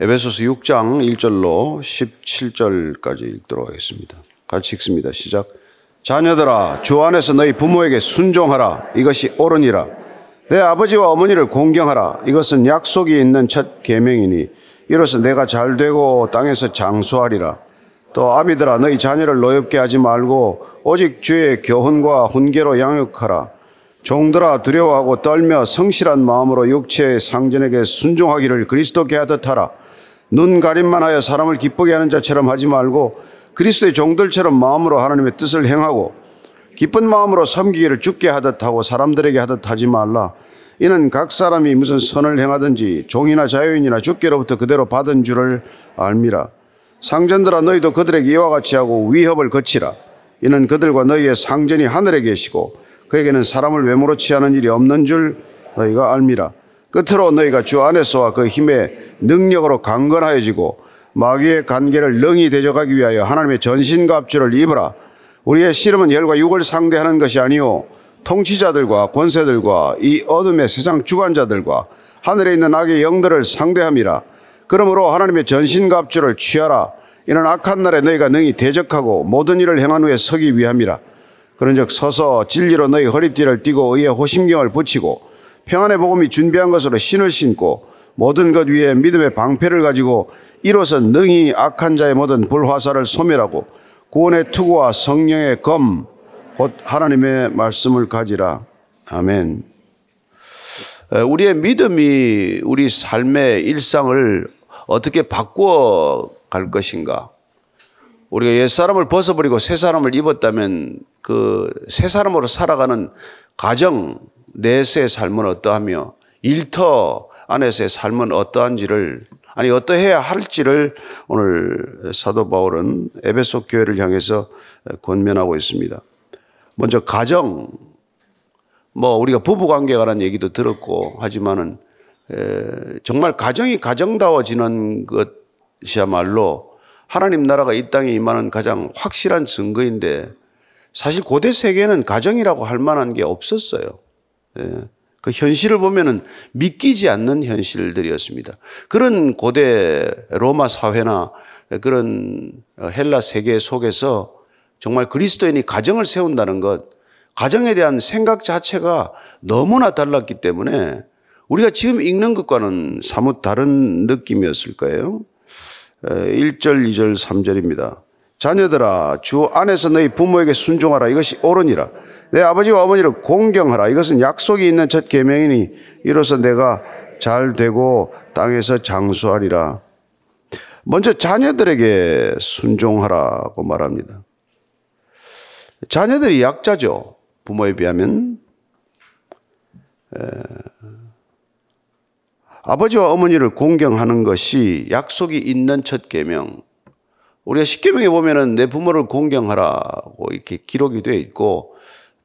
에베소서 6장 1절로 17절까지 읽도록 하겠습니다. 같이 읽습니다. 시작. 자녀들아 주 안에서 너희 부모에게 순종하라 이것이 옳으니라 내 아버지와 어머니를 공경하라 이것은 약속이 있는 첫 계명이니 이로써 내가 잘 되고 땅에서 장수하리라 또 아비들아 너희 자녀를 노엽게 하지 말고 오직 주의 교훈과 훈계로 양육하라 종들아 두려워하고 떨며 성실한 마음으로 육체의 상전에게 순종하기를 그리스도께 하듯 하라. 눈 가림만 하여 사람을 기쁘게 하는 자처럼 하지 말고 그리스도의 종들처럼 마음으로 하나님의 뜻을 행하고 기쁜 마음으로 섬기기를 죽게 하듯 하고 사람들에게 하듯 하지 말라. 이는 각 사람이 무슨 선을 행하든지 종이나 자유인이나 주께로부터 그대로 받은 줄을 알미라. 상전들아 너희도 그들에게 이와 같이 하고 위협을 거치라. 이는 그들과 너희의 상전이 하늘에 계시고 그에게는 사람을 외모로 취하는 일이 없는 줄 너희가 알미라. 끝으로 너희가 주 안에서와 그 힘의 능력으로 강건하여지고 마귀의 관계를 능히 대적하기 위하여 하나님의 전신갑주를 입으라. 우리의 씨름은 혈과 육을 상대하는 것이 아니요 통치자들과 권세들과 이 어둠의 세상 주관자들과 하늘에 있는 악의 영들을 상대함이라. 그러므로 하나님의 전신갑주를 취하라. 이는 악한 날에 너희가 능히 대적하고 모든 일을 행한 후에 서기 위함이라. 그런즉 서서 진리로 너희 허리띠를 띠고 의의 호심경을 붙이고 평안의 복음이 준비한 것으로 신을 신고 모든 것 위에 믿음의 방패를 가지고 이로써 능히 악한 자의 모든 불화살을 소멸하고 구원의 투구와 성령의 검 곧 하나님의 말씀을 가지라. 아멘. 우리의 믿음이 우리 삶의 일상을 어떻게 바꾸어 갈 것인가? 우리가 옛 사람을 벗어버리고 새 사람을 입었다면 그 새 사람으로 살아가는 가정 내세의 삶은 어떠하며 일터 안에서의 삶은 어떠한지를 아니 어떠해야 할지를 오늘 사도 바울은 에베소 교회를 향해서 권면하고 있습니다. 먼저 가정 뭐 우리가 부부 관계에 관한 얘기도 들었고 하지만은 정말 가정이 가정다워지는 것이야말로 하나님 나라가 이 땅에 임하는 가장 확실한 증거인데 사실 고대 세계에는 가정이라고 할 만한 게 없었어요. 예. 그 현실을 보면은 믿기지 않는 현실들이었습니다. 그런 고대 로마 사회나 그런 헬라 세계 속에서 정말 그리스도인이 가정을 세운다는 것, 가정에 대한 생각 자체가 너무나 달랐기 때문에 우리가 지금 읽는 것과는 사뭇 다른 느낌이었을 거예요. 1절, 2절, 3절입니다. 자녀들아 주 안에서 너희 부모에게 순종하라 이것이 옳으니라 내 아버지와 어머니를 공경하라. 이것은 약속이 있는 첫 계명이니 이로써 내가 잘 되고 땅에서 장수하리라. 먼저 자녀들에게 순종하라고 말합니다. 자녀들이 약자죠. 부모에 비하면. 아버지와 어머니를 공경하는 것이 약속이 있는 첫 계명. 우리가 십계명에 보면은 내 부모를 공경하라고 이렇게 기록이 되어 있고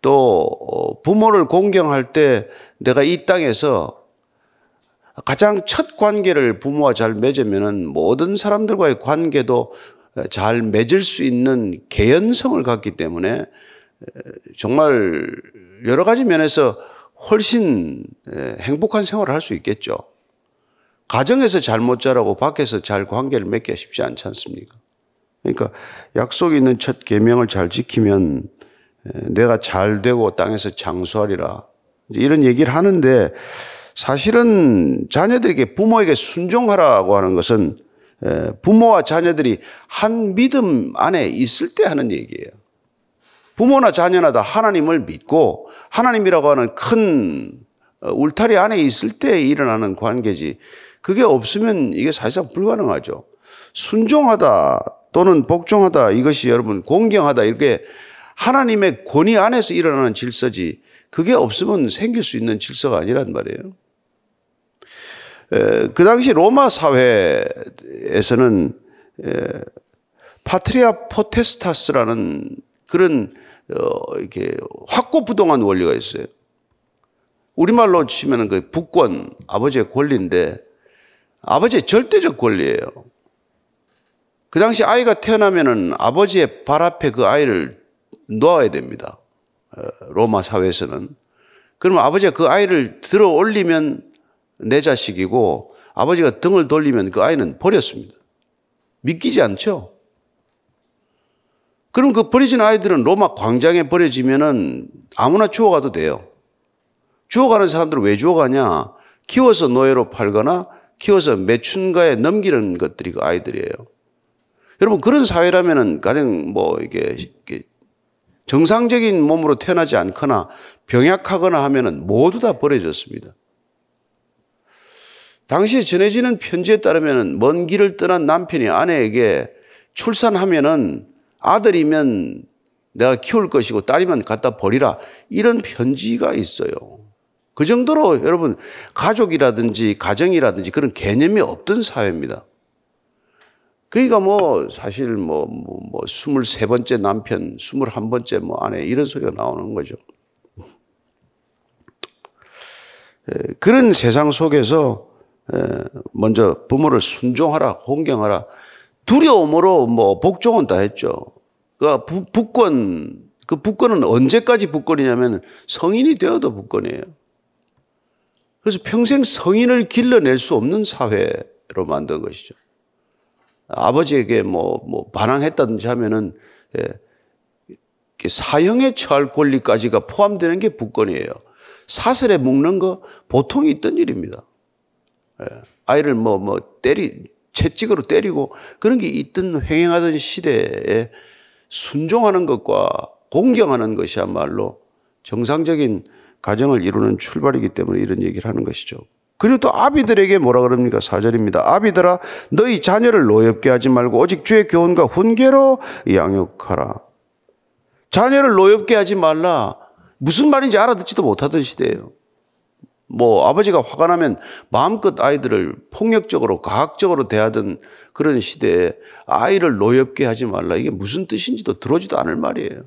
또 어, 부모를 공경할 때 내가 이 땅에서 가장 첫 관계를 부모와 잘 맺으면은 모든 사람들과의 관계도 잘 맺을 수 있는 개연성을 갖기 때문에 정말 여러 가지 면에서 훨씬 행복한 생활을 할 수 있겠죠. 가정에서 잘 못 자라고 밖에서 잘 관계를 맺기가 쉽지 않지 않습니까? 그러니까 약속이 있는 첫 계명을 잘 지키면 내가 잘 되고 땅에서 장수하리라. 이런 얘기를 하는데 사실은 자녀들에게 부모에게 순종하라고 하는 것은 부모와 자녀들이 한 믿음 안에 있을 때 하는 얘기예요. 부모나 자녀나 다 하나님을 믿고 하나님이라고 하는 큰 울타리 안에 있을 때 일어나는 관계지 그게 없으면 이게 사실상 불가능하죠. 순종하다 또는 복종하다 이것이 여러분 공경하다 이렇게 하나님의 권위 안에서 일어나는 질서지 그게 없으면 생길 수 있는 질서가 아니란 말이에요. 그 당시 로마 사회에서는 patria potestas라는 그런 어, 이렇게 확고부동한 원리가 있어요. 우리말로 치면 그 부권 아버지의 권리인데 아버지의 절대적 권리예요. 그 당시 아이가 태어나면은 아버지의 발 앞에 그 아이를 놓아야 됩니다. 어, 로마 사회에서는. 그러면 아버지가 그 아이를 들어 올리면 내 자식이고 아버지가 등을 돌리면 그 아이는 버렸습니다. 믿기지 않죠? 그럼 그 버려진 아이들은 로마 광장에 버려지면은 아무나 주워가도 돼요. 주워가는 사람들은 왜 주워가냐? 키워서 노예로 팔거나 키워서 매춘가에 넘기는 것들이 그 아이들이에요. 여러분 그런 사회라면은 가령 뭐 이게, 이게 정상적인 몸으로 태어나지 않거나 병약하거나 하면은 모두 다 버려졌습니다. 당시에 전해지는 편지에 따르면 먼 길을 떠난 남편이 아내에게 출산하면은 아들이면 내가 키울 것이고 딸이면 갖다 버리라. 이런 편지가 있어요. 그 정도로 여러분 가족이라든지 가정이라든지 그런 개념이 없던 사회입니다. 그러니까 뭐 사실 뭐, 뭐, 뭐 23번째 남편, 21번째 뭐 아내 이런 소리가 나오는 거죠. 그런 세상 속에서 먼저 부모를 순종하라, 홍경하라. 두려움으로 뭐 복종은 다 했죠. 그 북권, 그 북권은 언제까지 북권이냐면 성인이 되어도 북권이에요. 그래서 평생 성인을 길러낼 수 없는 사회로 만든 것이죠. 아버지에게 뭐, 뭐 반항했다든지 하면은 예, 사형에 처할 권리까지가 포함되는 게 북권이에요. 사슬에 묶는 거 보통 있던 일입니다. 예, 아이를 뭐, 뭐 때리, 채찍으로 때리고 그런 게 있던 횡행하던 시대에 순종하는 것과 공경하는 것이야말로 정상적인 가정을 이루는 출발이기 때문에 이런 얘기를 하는 것이죠. 그리고 또 아비들에게 뭐라 그럽니까? 사절입니다. 아비들아 너희 자녀를 노엽게 하지 말고 오직 주의 교훈과 훈계로 양육하라. 자녀를 노엽게 하지 말라. 무슨 말인지 알아듣지도 못하던 시대예요. 뭐 아버지가 화가 나면 마음껏 아이들을 폭력적으로 과학적으로 대하던 그런 시대에 아이를 노엽게 하지 말라. 이게 무슨 뜻인지도 들어오지도 않을 말이에요.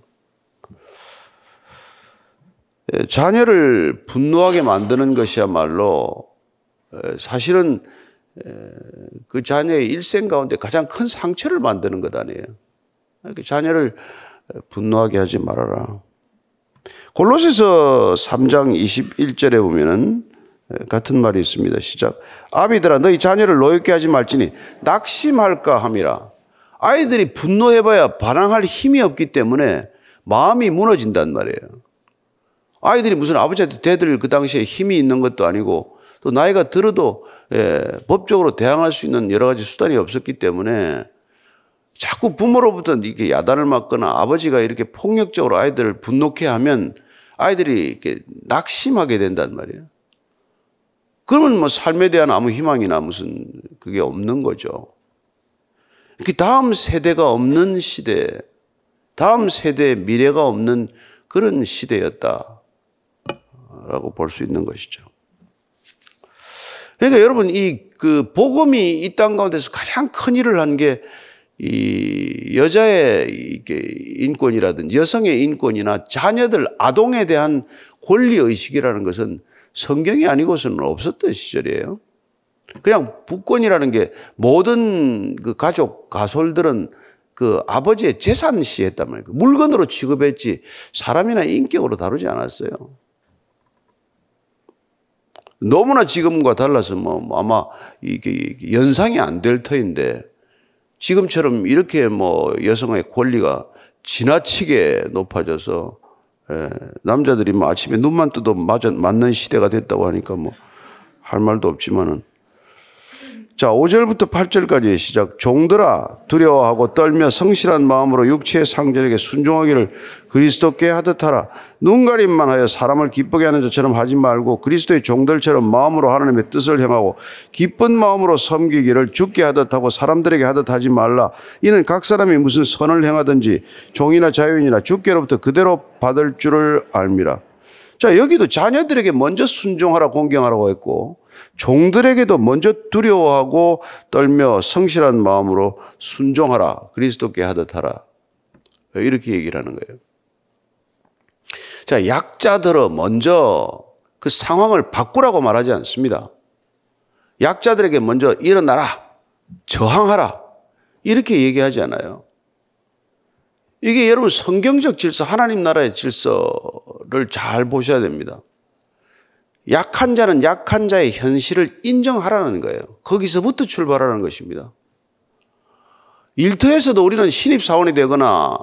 예, 자녀를 분노하게 만드는 것이야말로 사실은 그 자녀의 일생 가운데 가장 큰 상처를 만드는 것 아니에요. 자녀를 분노하게 하지 말아라. 골로새서 3장 21절에 보면은 같은 말이 있습니다. 시작. 아비들아 너희 자녀를 노엽게 하지 말지니 낙심할까 함이라. 아이들이 분노해봐야 반항할 힘이 없기 때문에 마음이 무너진단 말이에요. 아이들이 무슨 아버지한테 대들 그 당시에 힘이 있는 것도 아니고 또 나이가 들어도 예, 법적으로 대항할 수 있는 여러 가지 수단이 없었기 때문에 자꾸 부모로부터 이렇게 야단을 맞거나 아버지가 이렇게 폭력적으로 아이들을 분노케 하면 아이들이 이렇게 낙심하게 된단 말이에요. 그러면 뭐 삶에 대한 아무 희망이나 무슨 그게 없는 거죠. 그 다음 세대가 없는 시대, 다음 세대의 미래가 없는 그런 시대였다. 라고 볼 수 있는 것이죠. 그러니까 여러분 이 그 복음이 이 땅 가운데서 가장 큰 일을 한 게 이 여자의 이게 인권이라든지 여성의 인권이나 자녀들 아동에 대한 권리 의식이라는 것은 성경이 아니고서는 없었던 시절이에요. 그냥 북권이라는 게 모든 그 가족 가솔들은 그 아버지의 재산 시했단 말이에요. 물건으로 취급했지 사람이나 인격으로 다루지 않았어요. 너무나 지금과 달라서 뭐, 뭐 아마 이게 연상이 안 될 터인데 지금처럼 이렇게 뭐 여성의 권리가 지나치게 높아져서 예, 남자들이 뭐 아침에 눈만 떠도 맞아, 맞는 시대가 됐다고 하니까 뭐 할 말도 없지만은 자, 5절부터 8절까지의 시작. 종들아, 두려워하고 떨며 성실한 마음으로 육체의 상전에게 순종하기를 그리스도께 하듯 하라. 눈가림만 하여 사람을 기쁘게 하는 것처럼 하지 말고 그리스도의 종들처럼 마음으로 하나님의 뜻을 향하고 기쁜 마음으로 섬기기를 죽게 하듯 하고 사람들에게 하듯 하지 말라. 이는 각 사람이 무슨 선을 행하든지 종이나 자유인이나 주께로부터 그대로 받을 줄을 알미라. 자, 여기도 자녀들에게 먼저 순종하라, 공경하라고 했고, 종들에게도 먼저 두려워하고 떨며 성실한 마음으로 순종하라. 그리스도께 하듯 하라. 이렇게 얘기를 하는 거예요. 자, 약자들은 먼저 그 상황을 바꾸라고 말하지 않습니다. 약자들에게 먼저 일어나라. 저항하라. 이렇게 얘기하지 않아요. 이게 여러분 성경적 질서, 하나님 나라의 질서를 잘 보셔야 됩니다. 약한 자는 약한 자의 현실을 인정하라는 거예요. 거기서부터 출발하는 것입니다. 일터에서도 우리는 신입사원이 되거나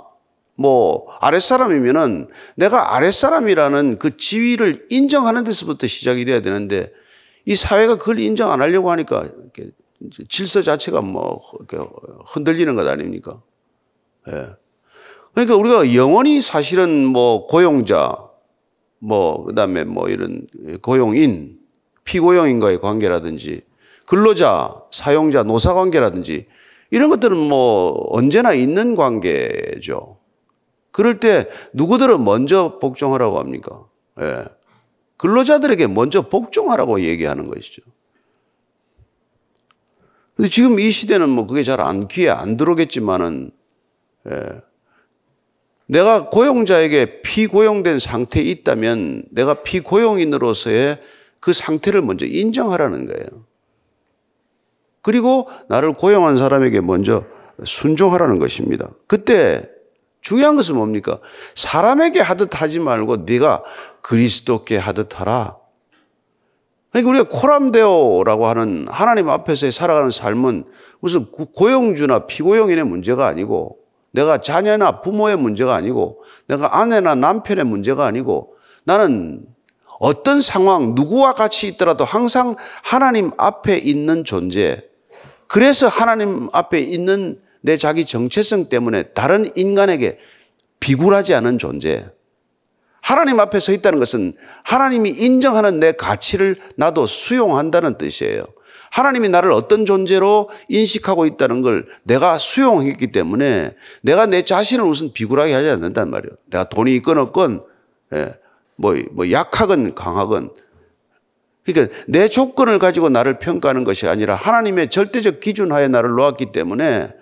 뭐 아랫사람이면은 내가 아랫사람이라는 그 지위를 인정하는 데서부터 시작이 돼야 되는데 이 사회가 그걸 인정 안 하려고 하니까 질서 자체가 뭐 흔들리는 것 아닙니까? 예. 그러니까 우리가 영원히 사실은 뭐 고용자, 뭐 그다음에 뭐 이런 고용인, 피고용인과의 관계라든지 근로자, 사용자, 노사 관계라든지 이런 것들은 뭐 언제나 있는 관계죠. 그럴 때 누구들은 먼저 복종하라고 합니까? 예. 근로자들에게 먼저 복종하라고 얘기하는 것이죠. 근데 지금 이 시대는 뭐 그게 잘 안 귀에 안 들어오겠지만은 예. 내가 고용자에게 피고용된 상태에 있다면 내가 피고용인으로서의 그 상태를 먼저 인정하라는 거예요. 그리고 나를 고용한 사람에게 먼저 순종하라는 것입니다. 그때 중요한 것은 뭡니까? 사람에게 하듯 하지 말고 네가 그리스도께 하듯 하라. 그러니까 우리가 코람데오라고 하는 하나님 앞에서 살아가는 삶은 무슨 고용주나 피고용인의 문제가 아니고 내가 자녀나 부모의 문제가 아니고 내가 아내나 남편의 문제가 아니고 나는 어떤 상황, 누구와 같이 있더라도 항상 하나님 앞에 있는 존재. 그래서 하나님 앞에 있는 내 자기 정체성 때문에 다른 인간에게 비굴하지 않은 존재. 하나님 앞에 서 있다는 것은 하나님이 인정하는 내 가치를 나도 수용한다는 뜻이에요. 하나님이 나를 어떤 존재로 인식하고 있다는 걸 내가 수용했기 때문에 내가 내 자신을 우선 비굴하게 하지 않는단 말이에요. 내가 돈이 있건 없건, 예, 뭐, 뭐 약하건 강하건. 그러니까 내 조건을 가지고 나를 평가하는 것이 아니라 하나님의 절대적 기준 하에 나를 놓았기 때문에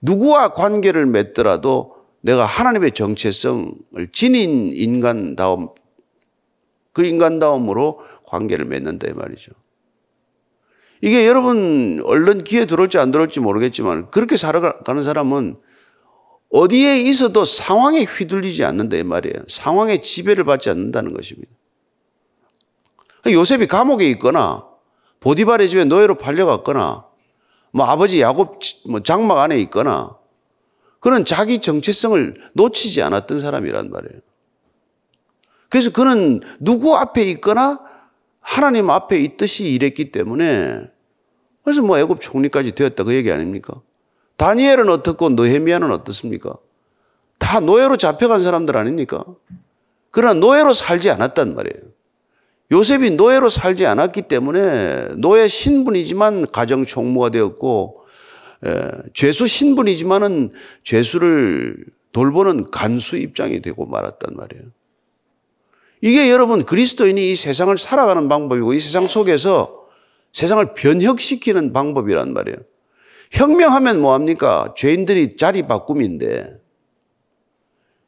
누구와 관계를 맺더라도 내가 하나님의 정체성을 지닌 인간다움, 그 인간다움으로 관계를 맺는다 이 말이죠. 이게 여러분 얼른 귀에 들어올지 안 들어올지 모르겠지만 그렇게 살아가는 사람은 어디에 있어도 상황에 휘둘리지 않는다 이 말이에요. 상황에 지배를 받지 않는다는 것입니다. 요셉이 감옥에 있거나 보디발의 집에 노예로 팔려갔거나 뭐 아버지 야곱 뭐 장막 안에 있거나 그는 자기 정체성을 놓치지 않았던 사람이란 말이에요. 그래서 그는 누구 앞에 있거나 하나님 앞에 있듯이 일했기 때문에 그래서 뭐 애굽 총리까지 되었다 그 얘기 아닙니까? 다니엘은 어떻고 느헤미야는 어떻습니까? 다 노예로 잡혀간 사람들 아닙니까? 그러나 노예로 살지 않았단 말이에요. 요셉이 노예로 살지 않았기 때문에 노예 신분이지만 가정 총무가 되었고 에, 죄수 신분이지만은 죄수를 돌보는 간수 입장이 되고 말았단 말이에요. 이게 여러분 그리스도인이 이 세상을 살아가는 방법이고 이 세상 속에서 세상을 변혁시키는 방법이란 말이에요. 혁명하면 뭐합니까? 죄인들이 자리 바꿈인데.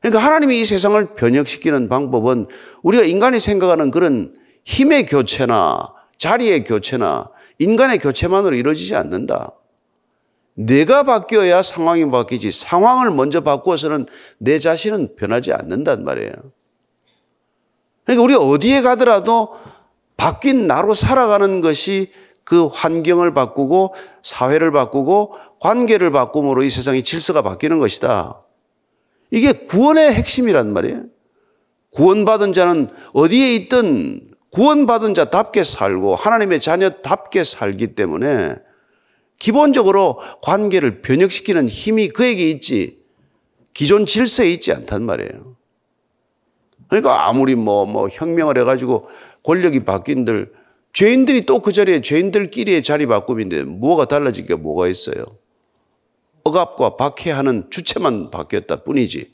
그러니까 하나님이 이 세상을 변혁시키는 방법은 우리가 인간이 생각하는 그런 힘의 교체나 자리의 교체나 인간의 교체만으로 이루어지지 않는다. 내가 바뀌어야 상황이 바뀌지 상황을 먼저 바꾸어서는 내 자신은 변하지 않는단 말이에요. 그러니까 우리가 어디에 가더라도 바뀐 나로 살아가는 것이 그 환경을 바꾸고 사회를 바꾸고 관계를 바꿈으로 이 세상의 질서가 바뀌는 것이다. 이게 구원의 핵심이란 말이에요. 구원받은 자는 어디에 있든 구원받은 자답게 살고 하나님의 자녀답게 살기 때문에 기본적으로 관계를 변혁시키는 힘이 그에게 있지 기존 질서에 있지 않단 말이에요. 그러니까 아무리 뭐, 뭐 혁명을 해가지고 권력이 바뀐들 죄인들이 또 그 자리에 죄인들끼리의 자리 바꿈인데 뭐가 달라진 게 뭐가 있어요? 억압과 박해하는 주체만 바뀌었다 뿐이지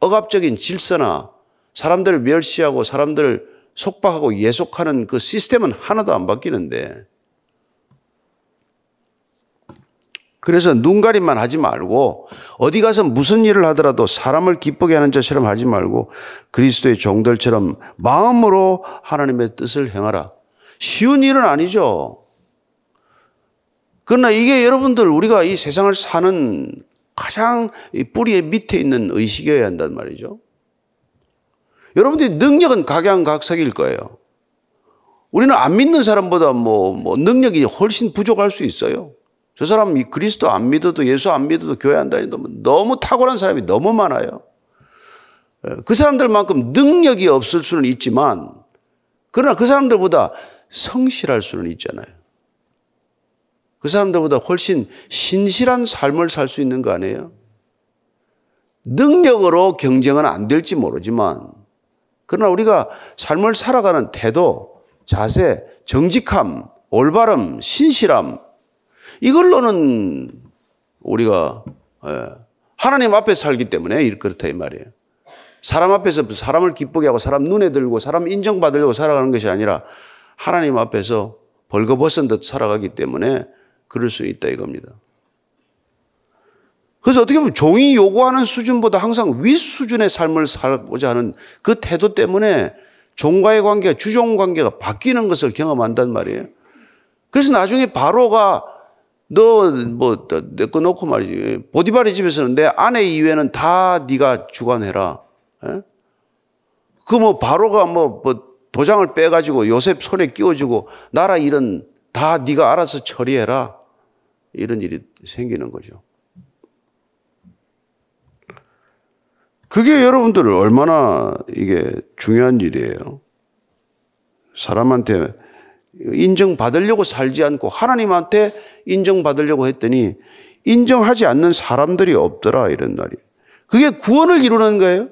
억압적인 질서나 사람들을 멸시하고 사람들을 속박하고 예속하는 그 시스템은 하나도 안 바뀌는데 그래서 눈가림만 하지 말고 어디 가서 무슨 일을 하더라도 사람을 기쁘게 하는 자처럼 하지 말고 그리스도의 종들처럼 마음으로 하나님의 뜻을 행하라. 쉬운 일은 아니죠. 그러나 이게 여러분들 우리가 이 세상을 사는 가장 뿌리의 밑에 있는 의식이어야 한단 말이죠. 여러분들이 능력은 각양각색일 거예요. 우리는 안 믿는 사람보다 뭐, 뭐 능력이 훨씬 부족할 수 있어요. 저 사람 이 그리스도 안 믿어도 예수 안 믿어도 교회 안 다니도 너무 탁월한 사람이 너무 많아요. 예, 그 사람들만큼 능력이 없을 수는 있지만 그러나 그 사람들보다 성실할 수는 있잖아요. 그 사람들보다 훨씬 신실한 삶을 살 수 있는 거 아니에요? 능력으로 경쟁은 안 될지 모르지만 그러나 우리가 삶을 살아가는 태도, 자세, 정직함, 올바름, 신실함 이걸로는 우리가 예, 하나님 앞에 살기 때문에 그렇다 이 말이에요. 사람 앞에서 사람을 기쁘게 하고 사람 눈에 들고 사람 인정받으려고 살아가는 것이 아니라 하나님 앞에서 벌거벗은 듯 살아가기 때문에 그럴 수 있다 이겁니다. 그래서 어떻게 보면 종이 요구하는 수준보다 항상 윗 수준의 삶을 살고자 하는 그 태도 때문에 종과의 관계가 주종 관계가 바뀌는 것을 경험한단 말이에요. 그래서 나중에 바로가 너뭐내거 놓고 말이지 보디바리 집에서는 내 아내 이외에는 다 네가 주관해라. 예? 그뭐 바로가 뭐, 뭐 도장을 빼가지고 요셉 손에 끼워주고 나라 일은 다 네가 알아서 처리해라. 이런 일이 생기는 거죠. 그게 여러분들 얼마나 이게 중요한 일이에요. 사람한테 인정받으려고 살지 않고 하나님한테 인정받으려고 했더니 인정하지 않는 사람들이 없더라 이런 말이. 그게 구원을 이루는 거예요.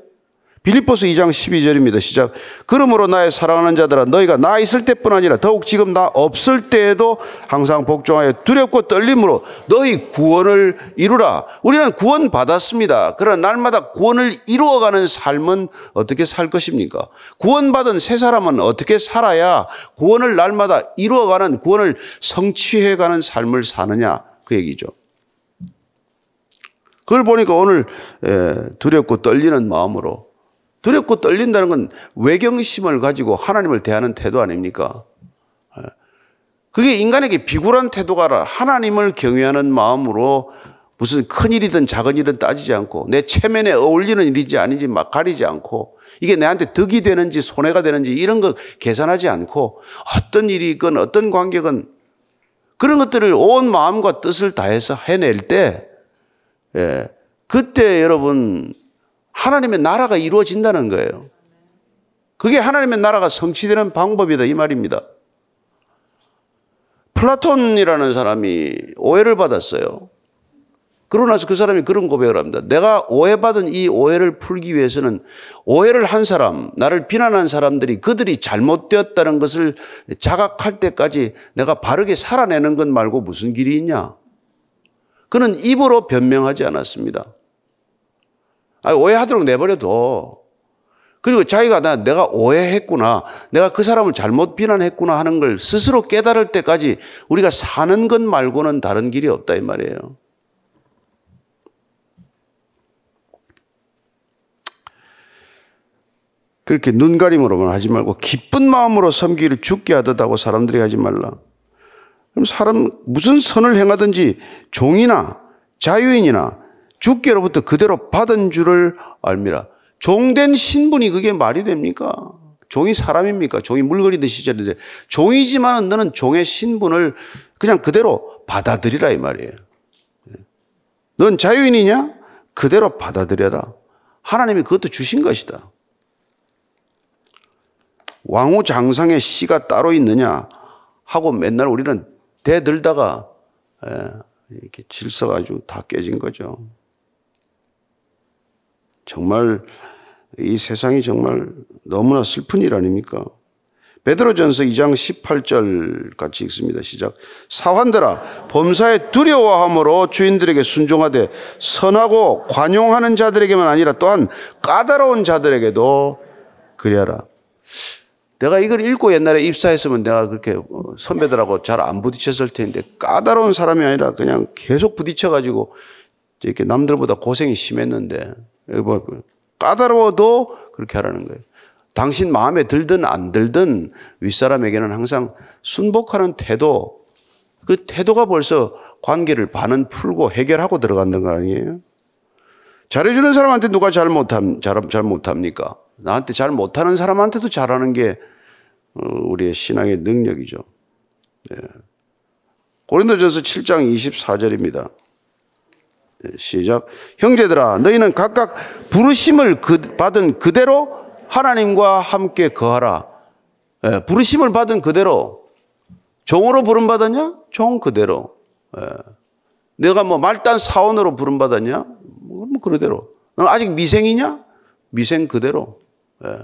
빌립보서 2장 12절입니다. 시작. 그러므로 나의 사랑하는 자들아 너희가 나 있을 때뿐 아니라 더욱 지금 나 없을 때에도 항상 복종하여 두렵고 떨림으로 너희 구원을 이루라. 우리는 구원 받았습니다. 그러나 날마다 구원을 이루어가는 삶은 어떻게 살 것입니까? 구원받은 새 사람은 어떻게 살아야 구원을 날마다 이루어가는 구원을 성취해가는 삶을 사느냐 그 얘기죠. 그걸 보니까 오늘 두렵고 떨리는 마음으로 두렵고 떨린다는 건 외경심을 가지고 하나님을 대하는 태도 아닙니까? 예. 그게 인간에게 비굴한 태도가 하나님을 경외하는 마음으로 무슨 큰 일이든 작은 일은 따지지 않고 내 체면에 어울리는 일인지 아닌지 막 가리지 않고 이게 내한테 득이 되는지 손해가 되는지 이런 거 계산하지 않고 어떤 일이건 어떤 관계건 그런 것들을 온 마음과 뜻을 다해서 해낼 때 예, 그때 여러분 하나님의 나라가 이루어진다는 거예요. 그게 하나님의 나라가 성취되는 방법이다 이 말입니다. 플라톤이라는 사람이 오해를 받았어요. 그러고 나서 그 사람이 그런 고백을 합니다. 내가 오해받은 이 오해를 풀기 위해서는 오해를 한 사람, 나를 비난한 사람들이 그들이 잘못되었다는 것을 자각할 때까지 내가 바르게 살아내는 것 말고 무슨 길이 있냐? 그는 입으로 변명하지 않았습니다. 아, 오해하도록 내버려둬. 그리고 자기가 나, 내가 오해했구나. 내가 그 사람을 잘못 비난했구나 하는 걸 스스로 깨달을 때까지 우리가 사는 것 말고는 다른 길이 없다 이 말이에요. 그렇게 눈 가림으로만 하지 말고 기쁜 마음으로 섬기를 죽게 하듯하고 사람들이 하지 말라. 그럼 사람 무슨 선을 행하든지 종이나 자유인이나 주께로부터 그대로 받은 줄을 알미라. 종된 신분이 그게 말이 됩니까? 종이 사람입니까? 종이 물건이 드시절인데 종이지만 너는 종의 신분을 그냥 그대로 받아들이라 이 말이에요. 넌 자유인이냐? 그대로 받아들여라. 하나님이 그것도 주신 것이다. 왕후 장상의 씨가 따로 있느냐 하고 맨날 우리는 대들다가 예, 이렇게 질서가 아주 다 깨진 거죠. 정말 이 세상이 정말 너무나 슬픈 일 아닙니까? 베드로전서 2장 18절 같이 읽습니다. 시작. 사환들아 범사에 두려워함으로 주인들에게 순종하되 선하고 관용하는 자들에게만 아니라 또한 까다로운 자들에게도 그리하라. 내가 이걸 읽고 옛날에 입사했으면 내가 그렇게 선배들하고 잘 안 부딪혔을 텐데 까다로운 사람이 아니라 그냥 계속 부딪혀가지고 이렇게 남들보다 고생이 심했는데 뭐 까다로워도 그렇게 하라는 거예요. 당신 마음에 들든 안 들든 윗사람에게는 항상 순복하는 태도, 그 태도가 벌써 관계를 반은 풀고 해결하고 들어간다는 거 아니에요? 잘해주는 사람한테 누가 잘 못함, 잘, 잘 못합니까? 나한테 잘 못하는 사람한테도 잘하는 게 우리의 신앙의 능력이죠. 네. 고린도전서 7장 24절입니다. 시작. 형제들아, 너희는 각각 부르심을 그, 받은 그대로 하나님과 함께 거하라. 예, 부르심을 받은 그대로 종으로 부름 받았냐? 종 그대로. 예. 내가 뭐 말단 사원으로 부름 받았냐? 뭐 그대로. 너 아직 미생이냐? 미생 그대로. 예.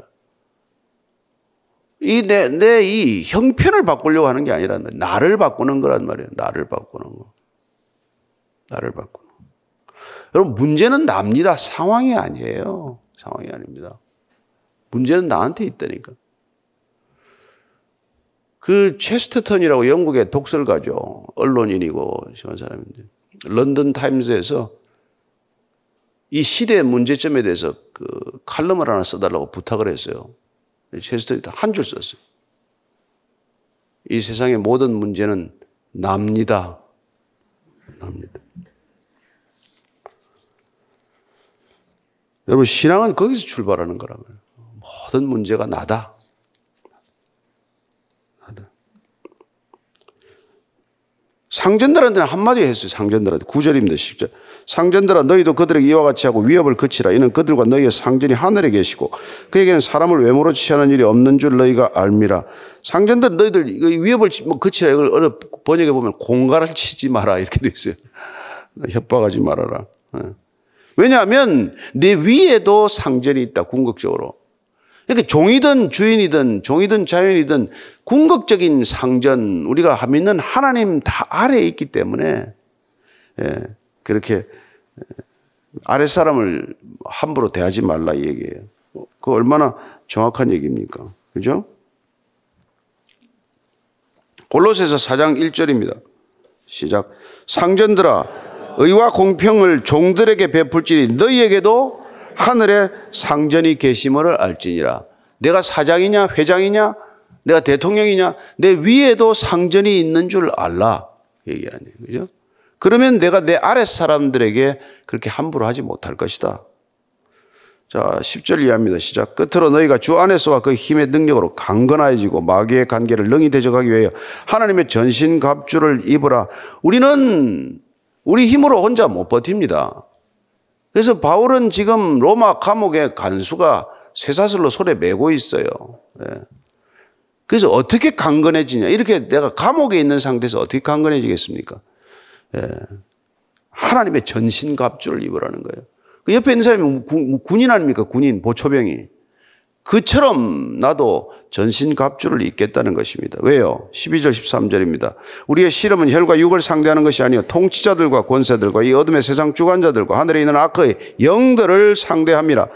이내 내 이 형편을 바꾸려고 하는 게 아니라 나를 바꾸는 거란 말이에요. 나를 바꾸는 거. 나를 바꾸는. 거. 여러분 문제는 납니다. 상황이 아니에요. 상황이 아닙니다. 문제는 나한테 있다니까. 그 체스터턴이라고 영국의 독설가죠. 언론인이고 심한 사람인데 런던 타임즈에서 이 시대의 문제점에 대해서 그 칼럼을 하나 써달라고 부탁을 했어요. 체스터턴이 한 줄 썼어요. 이 세상의 모든 문제는 납니다. 납니다. 여러분 신앙은 거기서 출발하는 거라고요. 모든 문제가 나다. 상전들한테는 한마디 했어요. 상전들한테. 구절입니다. 10절. 상전들아 너희도 그들에게 이와 같이 하고 위협을 그치라. 이는 그들과 너희의 상전이 하늘에 계시고 그에게는 사람을 외모로 취하는 일이 없는 줄 너희가 알미라. 상전들 너희들 위협을 뭐 그치라. 이걸 어려 번역해 보면 공갈을 치지 마라. 이렇게 돼 있어요. 협박하지 말아라. 예. 왜냐하면 내 위에도 상전이 있다. 궁극적으로. 그러니까 종이든 주인이든 종이든 자연이든 궁극적인 상전 우리가 믿는 하나님 다 아래에 있기 때문에 예, 그렇게 예, 아래 사람을 함부로 대하지 말라 이 얘기예요. 그 얼마나 정확한 얘기입니까? 그죠? 골로새서 4장 1절입니다. 시작. 상전들아 의와 공평을 종들에게 베풀지니 너희에게도 하늘에 상전이 계심을 알지니라. 내가 사장이냐 회장이냐 내가 대통령이냐 내 위에도 상전이 있는 줄 알라. 얘기 아니에요. 그죠? 그러면 내가 내 아래 사람들에게 그렇게 함부로 하지 못할 것이다. 자, 10절 이하입니다. 시작. 끝으로 너희가 주 안에서와 그 힘의 능력으로 강건해지고 마귀의 관계를 능히 대적하기 위하여 하나님의 전신 갑주를 입으라. 우리는 우리 힘으로 혼자 못 버팁니다. 그래서 바울은 지금 로마 감옥의 간수가 쇠사슬로 손에 메고 있어요. 네. 그래서 어떻게 강건해지냐. 이렇게 내가 감옥에 있는 상태에서 어떻게 강건해지겠습니까? 네. 하나님의 전신갑주를 입으라는 거예요. 그 옆에 있는 사람이 군 인 아닙니까? 군인, 보초병이. 그처럼 나도 전신 갑주를 입겠다는 것입니다. 왜요? 12절 13절입니다. 우리의 실험은 혈과 육을 상대하는 것이 아니요 통치자들과 권세들과 이 어둠의 세상 주관자들과 하늘에 있는 악의 영들을 상대함이라.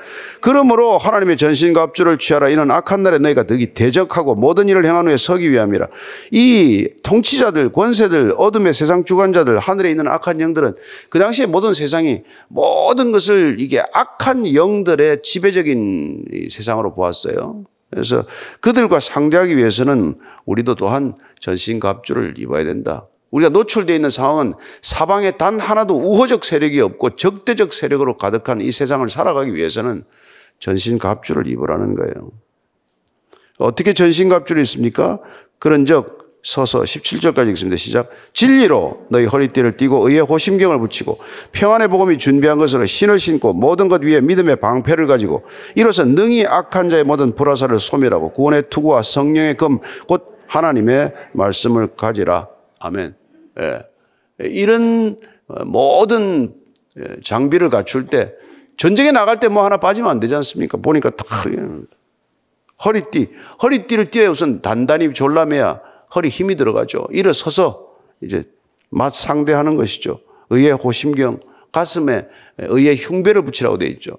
그러므로 하나님의 전신 갑주를 취하라. 이는 악한 날에 너희가 득이 대적하고 모든 일을 행한 후에 서기 위함이라. 이 통치자들, 권세들, 어둠의 세상 주관자들, 하늘에 있는 악한 영들은 그 당시에 모든 세상이 모든 것을 이게 악한 영들의 지배적인 세상으로 보았어요. 그래서 그들과 상대하기 위해서는 우리도 또한 전신갑주를 입어야 된다. 우리가 노출되어 있는 상황은 사방에 단 하나도 우호적 세력이 없고 적대적 세력으로 가득한 이 세상을 살아가기 위해서는 전신갑주를 입으라는 거예요. 어떻게 전신갑주를 입습니까? 그런 적 서서 17절까지 읽습니다. 시작. 진리로 너희 허리띠를 띠고 의의 호심경을 붙이고 평안의 복음이 준비한 것으로 신을 신고 모든 것 위에 믿음의 방패를 가지고 이로써 능히 악한 자의 모든 불화사를 소멸하고 구원의 투구와 성령의 금 곧 하나님의 말씀을 가지라. 아멘. 예. 이런 모든 장비를 갖출 때 전쟁에 나갈 때 뭐 하나 빠지면 안 되지 않습니까? 보니까 다 허리띠, 허리띠를 띄어야 우선 단단히 졸라매야 허리 힘이 들어가죠. 일어서서 이제 맛 상대하는 것이죠. 의의 호심경, 가슴에 의의 흉배를 붙이라고 되어 있죠.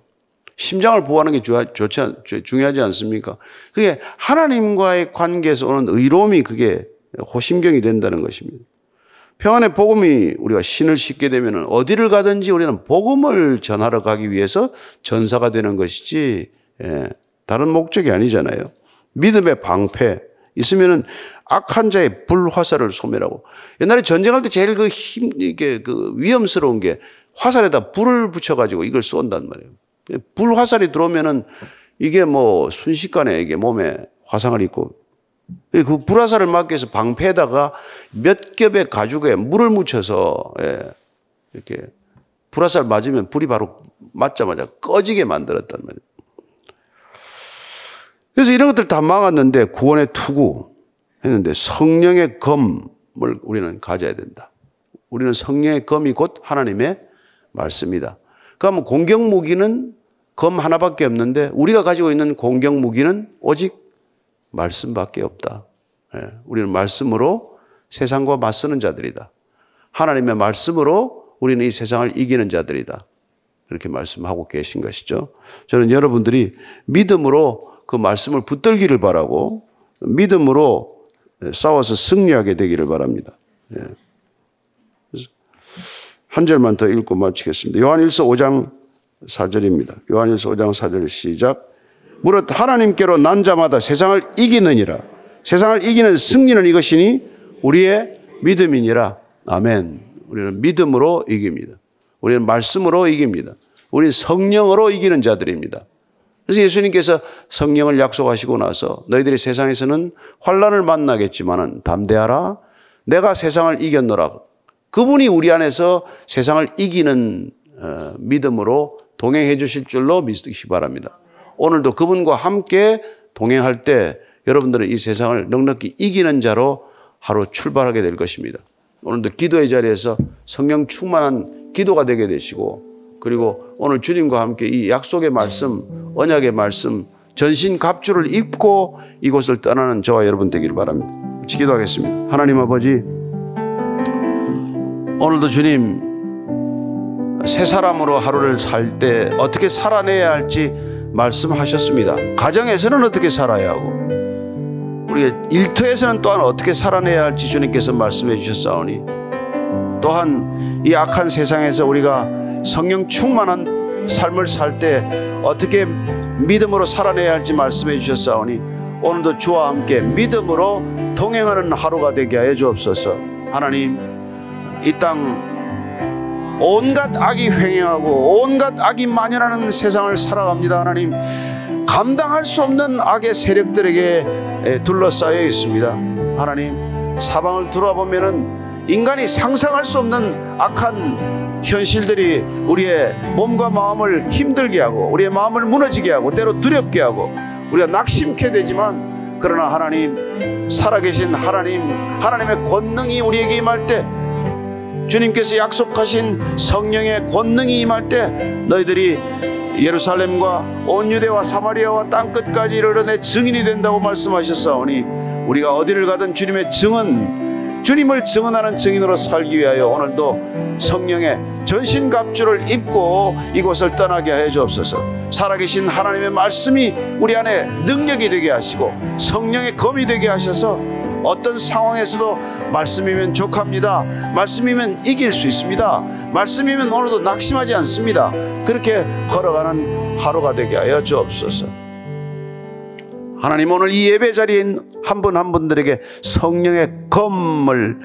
심장을 보호하는 게 중요하지 않습니까? 그게 하나님과의 관계에서 오는 의로움이 그게 호심경이 된다는 것입니다. 평안의 복음이 우리가 신을 싣게 되면 어디를 가든지 우리는 복음을 전하러 가기 위해서 전사가 되는 것이지, 예, 다른 목적이 아니잖아요. 믿음의 방패 있으면은 악한 자의 불화살을 소멸하고 옛날에 전쟁할 때 제일 그 힘, 이게 그 위험스러운 게 화살에다 불을 붙여가지고 이걸 쏜단 말이에요. 불화살이 들어오면은 이게 뭐 순식간에 이게 몸에 화상을 입고 그 불화살을 막기 위해서 방패에다가 몇 겹의 가죽에 물을 묻혀서 예, 이렇게 불화살 맞으면 불이 바로 맞자마자 꺼지게 만들었단 말이에요. 그래서 이런 것들 다 막았는데 구원의 투구 했는데 성령의 검을 우리는 가져야 된다. 우리는 성령의 검이 곧 하나님의 말씀이다. 그러면 공격 무기는 검 하나밖에 없는데 우리가 가지고 있는 공격 무기는 오직 말씀밖에 없다. 예, 우리는 말씀으로 세상과 맞서는 자들이다. 하나님의 말씀으로 우리는 이 세상을 이기는 자들이다. 이렇게 말씀하고 계신 것이죠. 저는 여러분들이 믿음으로 그 말씀을 붙들기를 바라고 믿음으로 싸워서 승리하게 되기를 바랍니다. 예. 한 절만 더 읽고 마치겠습니다. 요한일서 5장 4절입니다. 요한일서 5장 4절 시작. 무릇 하나님께로 난 자마다 세상을 이기느니라. 세상을 이기는 승리는 이것이니 우리의 믿음이니라. 아멘. 우리는 믿음으로 이깁니다. 우리는 말씀으로 이깁니다. 우리는 성령으로 이기는 자들입니다. 그래서 예수님께서 성령을 약속하시고 나서 너희들이 세상에서는 환란을 만나겠지만은 담대하라. 내가 세상을 이겼노라. 그분이 우리 안에서 세상을 이기는 어, 믿음으로 동행해 주실 줄로 믿으시기 바랍니다. 오늘도 그분과 함께 동행할 때 여러분들은 이 세상을 넉넉히 이기는 자로 하루 출발하게 될 것입니다. 오늘도 기도의 자리에서 성령 충만한 기도가 되게 되시고 그리고 오늘 주님과 함께 이 약속의 말씀, 언약의 말씀, 전신 갑주를 입고 이곳을 떠나는 저와 여러분 되기를 바랍니다. 기도하겠습니다. 하나님 아버지, 오늘도 주님 새 사람으로 하루를 살 때 어떻게 살아내야 할지 말씀하셨습니다. 가정에서는 어떻게 살아야 하고 우리가 일터에서는 또한 어떻게 살아내야 할지 주님께서 말씀해 주셨사오니 또한 이 악한 세상에서 우리가 성령 충만한 삶을 살 때 어떻게 믿음으로 살아내야 할지 말씀해 주셨사오니 오늘도 주와 함께 믿음으로 동행하는 하루가 되게 하여 주옵소서. 하나님 이 땅 온갖 악이 횡행하고 온갖 악이 만연하는 세상을 살아갑니다. 하나님 감당할 수 없는 악의 세력들에게 둘러싸여 있습니다. 하나님 사방을 돌아보면은 인간이 상상할 수 없는 악한 현실들이 우리의 몸과 마음을 힘들게 하고 우리의 마음을 무너지게 하고 때로 두렵게 하고 우리가 낙심케 되지만 그러나 하나님 살아계신 하나님 하나님의 권능이 우리에게 임할 때 주님께서 약속하신 성령의 권능이 임할 때 너희들이 예루살렘과 온 유대와 사마리아와 땅 끝까지 이르러 내 증인이 된다고 말씀하셨사오니 우리가 어디를 가든 주님의 증언 주님을 증언하는 증인으로 살기 위하여 오늘도 성령의 전신갑주를 입고 이곳을 떠나게 해 주옵소서. 살아계신 하나님의 말씀이 우리 안에 능력이 되게 하시고 성령의 검이 되게 하셔서 어떤 상황에서도 말씀이면 족합니다. 말씀이면 이길 수 있습니다. 말씀이면 오늘도 낙심하지 않습니다. 그렇게 걸어가는 하루가 되게 하여 주옵소서. 하나님 오늘 이 예배 자리인 한분 한 분들에게 성령의 검을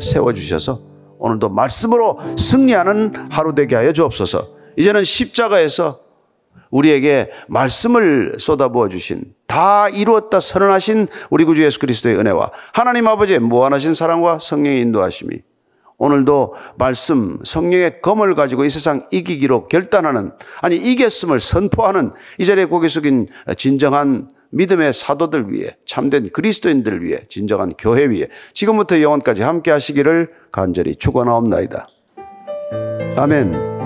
세워 주셔서 오늘도 말씀으로 승리하는 하루 되게 하여 주옵소서. 이제는 십자가에서 우리에게 말씀을 쏟아부어 주신 다 이루었다 선언하신 우리 구주 예수 그리스도의 은혜와 하나님 아버지의 무한하신 사랑과 성령의 인도하심이 오늘도 말씀 성령의 검을 가지고 이 세상 이기기로 결단하는 아니 이겼음을 선포하는 이 자리에 고개 숙인 진정한 믿음의 사도들 위해 참된 그리스도인들 위해 진정한 교회 위해 지금부터 영원까지 함께 하시기를 간절히 축원하옵나이다. 아멘.